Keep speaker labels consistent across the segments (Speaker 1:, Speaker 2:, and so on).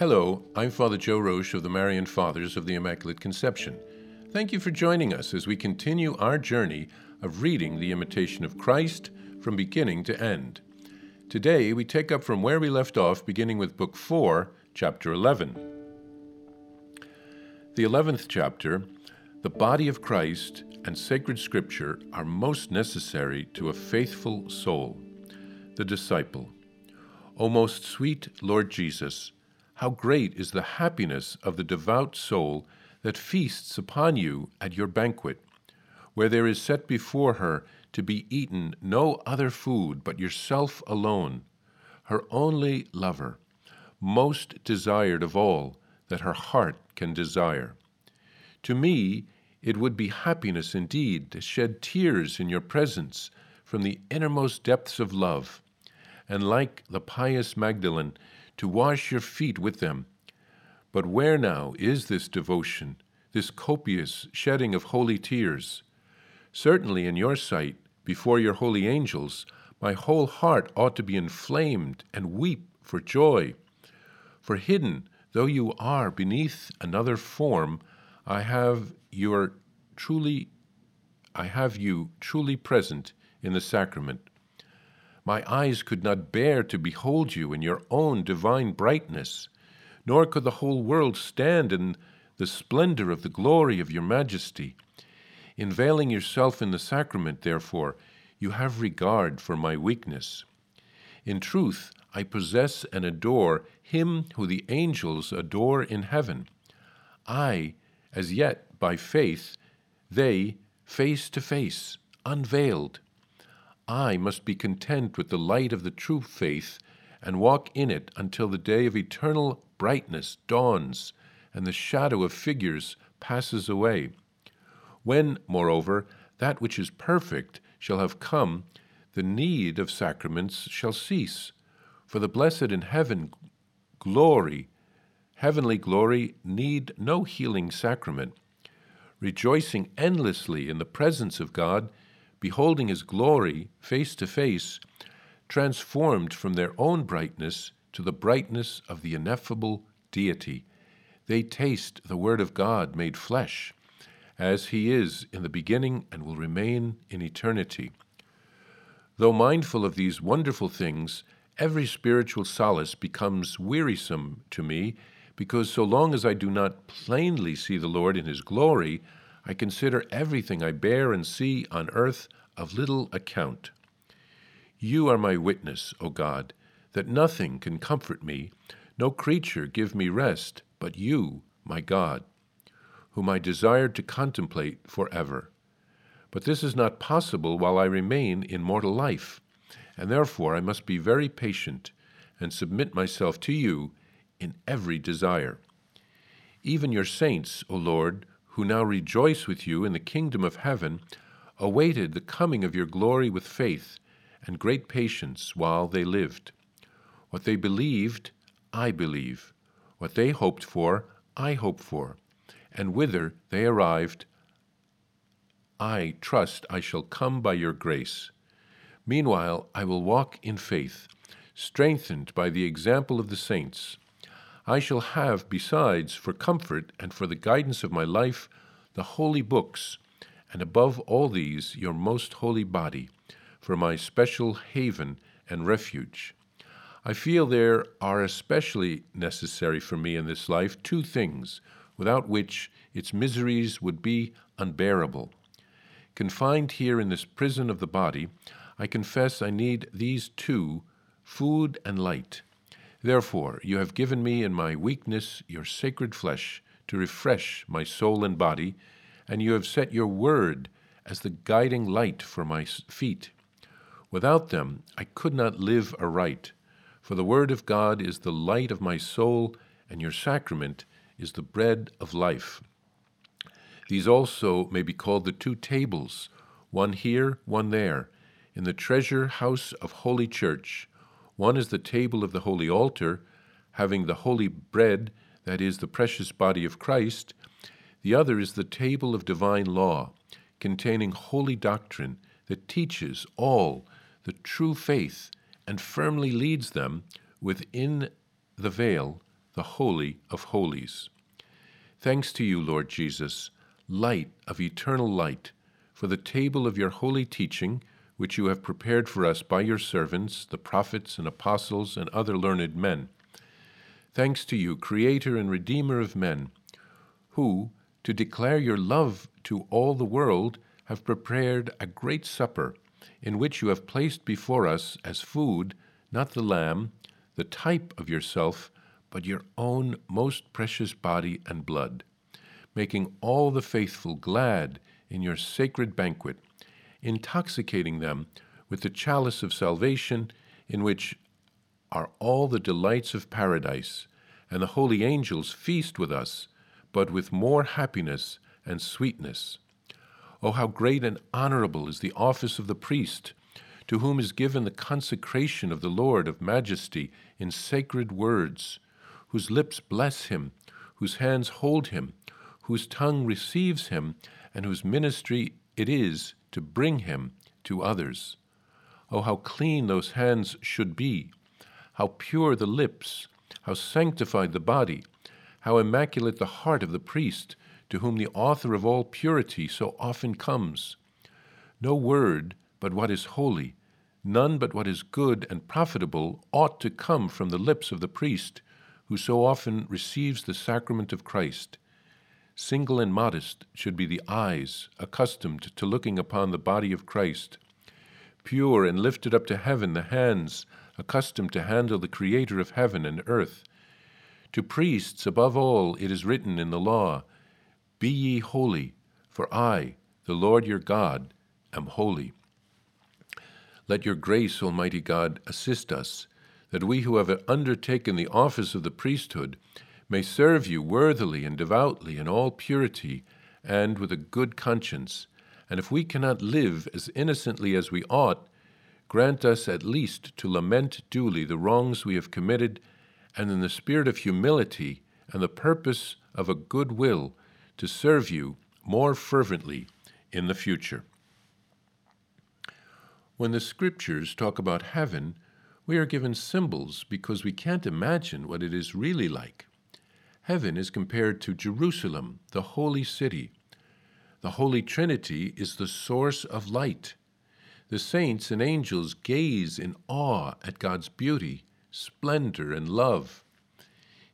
Speaker 1: Hello, I'm Father Joe Roesch of the Marian Fathers of the Immaculate Conception. Thank you for joining us as we continue our journey of reading the Imitation of Christ from beginning to end. Today, we take up from where we left off, beginning with Book 4, Chapter 11. The 11th chapter, the body of Christ and sacred scripture are most necessary to a faithful soul. The disciple. O most sweet Lord Jesus, how great is the happiness of the devout soul that feasts upon you at your banquet, where there is set before her to be eaten no other food but yourself alone, her only lover, most desired of all that her heart can desire. To me, it would be happiness indeed to shed tears in your presence from the innermost depths of love, and like the pious Magdalene, to wash your feet with them. But where now is this devotion, this copious shedding of holy tears? Certainly, in your sight, before your holy angels, my whole heart ought to be inflamed and weep for joy. For hidden though you are beneath another form, I have your truly I have you truly present in the sacrament. My eyes could not bear to behold you in your own divine brightness, nor could the whole world stand in the splendor of the glory of your majesty. In veiling yourself in the sacrament, therefore, you have regard for my weakness. In truth, I possess and adore him who the angels adore in heaven. I, as yet by faith, they, face to face, unveiled. I must be content with the light of the true faith and walk in it until the day of eternal brightness dawns and the shadow of figures passes away. When, moreover, that which is perfect shall have come, the need of sacraments shall cease. For the blessed in heaven, glory, heavenly glory, need no healing sacrament. Rejoicing endlessly in the presence of God, beholding his glory face to face, transformed from their own brightness to the brightness of the ineffable deity. They taste the Word of God made flesh, as he is in the beginning and will remain in eternity. Though mindful of these wonderful things, every spiritual solace becomes wearisome to me, because so long as I do not plainly see the Lord in his glory, I consider everything I bear and see on earth of little account. You are my witness, O God, that nothing can comfort me, no creature give me rest, but you, my God, whom I desire to contemplate forever. But this is not possible while I remain in mortal life, and therefore I must be very patient and submit myself to you in every desire. Even your saints, O Lord, who now rejoice with you in the kingdom of heaven, awaited the coming of your glory with faith and great patience while they lived. What they believed, I believe. What they hoped for, I hope for. And whither they arrived, I trust I shall come by your grace. Meanwhile, I will walk in faith, strengthened by the example of the saints. I shall have, besides, for comfort and for the guidance of my life, the holy books, and above all these, your most holy body, for my special haven and refuge. I feel there are especially necessary for me in this life two things, without which its miseries would be unbearable. Confined here in this prison of the body, I confess I need these two food and light. Therefore, you have given me in my weakness your sacred flesh to refresh my soul and body, and you have set your word as the guiding light for my feet. Without them, I could not live aright, for the word of God is the light of my soul, and your sacrament is the bread of life. These also may be called the two tables, one here, one there, in the treasure house of Holy Church one is the table of the holy altar, having the holy bread, that is, the precious body of Christ. The other is the table of divine law, containing holy doctrine that teaches all the true faith and firmly leads them within the veil the Holy of Holies. Thanks to you, Lord Jesus, light of eternal light, for the table of your holy teaching, which you have prepared for us by your servants, the prophets and apostles and other learned men. Thanks to you, Creator and Redeemer of men, who, to declare your love to all the world, have prepared a great supper, in which you have placed before us as food not the Lamb, the type of yourself, but your own most precious body and blood, making all the faithful glad in your sacred banquet, intoxicating them with the chalice of salvation, in which are all the delights of paradise, and the holy angels feast with us, but with more happiness and sweetness. Oh, how great and honorable is the office of the priest, to whom is given the consecration of the Lord of majesty in sacred words, whose lips bless him, whose hands hold him, whose tongue receives him, and whose ministry it is to bring him to others. Oh, how clean those hands should be! How pure the lips, how sanctified the body, how immaculate the heart of the priest, to whom the author of all purity so often comes. No word but what is holy, none but what is good and profitable ought to come from the lips of the priest, who so often receives the sacrament of Christ. Single and modest should be the eyes accustomed to looking upon the body of Christ. Pure and lifted up to heaven the hands accustomed to handle the Creator of heaven and earth. To priests, above all, it is written in the law Be ye holy, for I, the Lord your God, am holy. Let your grace, Almighty God, assist us, that we who have undertaken the office of the priesthood may serve you worthily and devoutly in all purity and with a good conscience. And if we cannot live as innocently as we ought, grant us at least to lament duly the wrongs we have committed, and in the spirit of humility and the purpose of a good will to serve you more fervently in the future. When the scriptures talk about heaven, we are given symbols because we can't imagine what it is really like. Heaven is compared to Jerusalem, the holy city. The Holy Trinity is the source of light. The saints and angels gaze in awe at God's beauty, splendor, and love.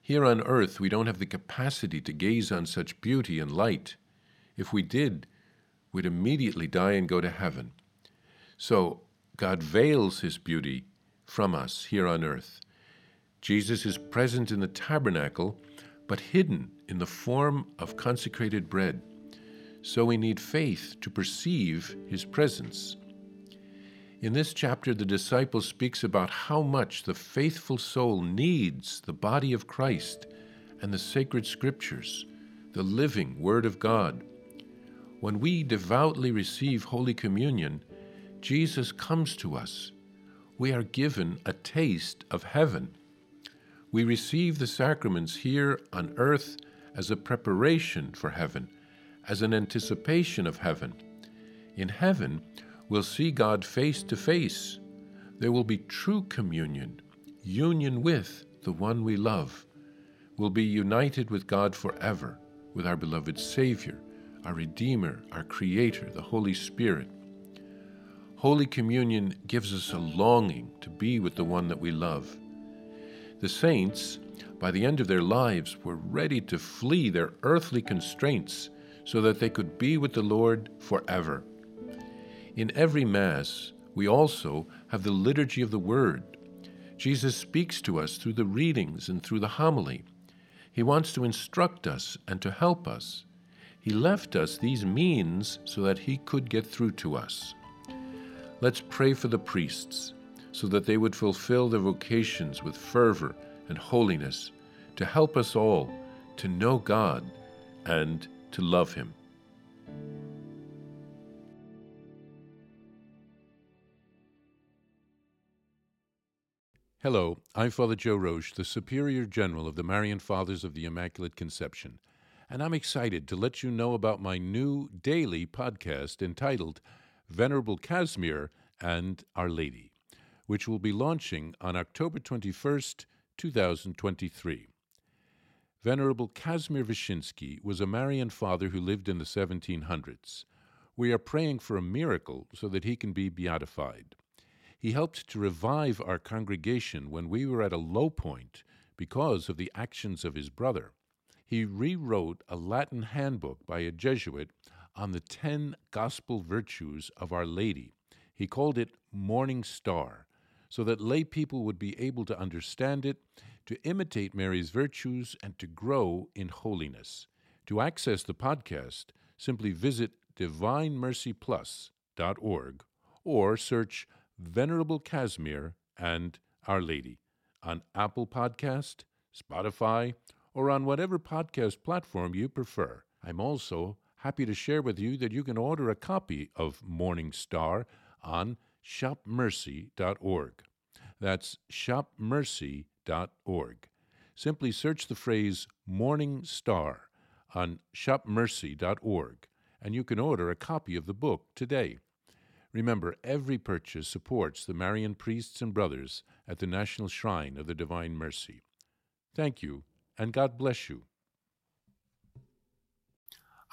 Speaker 1: Here on earth, we don't have the capacity to gaze on such beauty and light. If we did, we'd immediately die and go to heaven. So, God veils his beauty from us here on earth. Jesus is present in the tabernacle, but hidden in the form of consecrated bread. So we need faith to perceive his presence. In this chapter, the disciple speaks about how much the faithful soul needs the body of Christ and the sacred scriptures, the living Word of God. When we devoutly receive Holy Communion, Jesus comes to us. We are given a taste of heaven. We receive the sacraments here on earth as a preparation for heaven, as an anticipation of heaven. In heaven, we'll see God face to face. There will be true communion, union with the one we love. We'll be united with God forever, with our beloved Savior, our Redeemer, our Creator, the Holy Spirit. Holy Communion gives us a longing to be with the one that we love. The saints, by the end of their lives, were ready to flee their earthly constraints so that they could be with the Lord forever. In every Mass, we also have the liturgy of the Word. Jesus speaks to us through the readings and through the homily. He wants to instruct us and to help us. He left us these means so that He could get through to us. Let's pray for the priests so that they would fulfill their vocations with fervor and holiness to help us all to know God and to love Him. Hello, I'm Father Joe Roesch, the Superior General of the Marian Fathers of the Immaculate Conception, and I'm excited to let you know about my new daily podcast entitled Venerable Casimir and Our Lady, which will be launching on October 21st, 2023. Venerable Casimir Wyszynski was a Marian father who lived in the 1700s. We are praying for a miracle so that he can be beatified. He helped to revive our congregation when we were at a low point because of the actions of his brother. He rewrote a Latin handbook by a Jesuit on the ten gospel virtues of Our Lady. He called it Morning Star, so that lay people would be able to understand it, to imitate Mary's virtues, and to grow in holiness. To access the podcast, simply visit divinemercyplus.org or search Venerable Casimir and Our Lady on Apple Podcast, Spotify, or on whatever podcast platform you prefer. I'm also happy to share with you that you can order a copy of Morning Star on shopmercy.org. That's shopmercy.org. Simply search the phrase Morning Star on shopmercy.org and you can order a copy of the book today. Remember, every purchase supports the Marian priests and brothers at the National Shrine of the Divine Mercy. Thank you, and God bless you.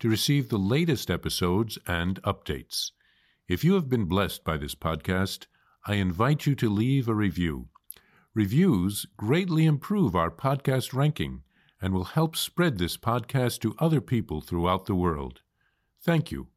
Speaker 1: to receive the latest episodes and updates. If you have been blessed by this podcast, I invite you to leave a review. Reviews greatly improve our podcast ranking and will help spread this podcast to other people throughout the world. Thank you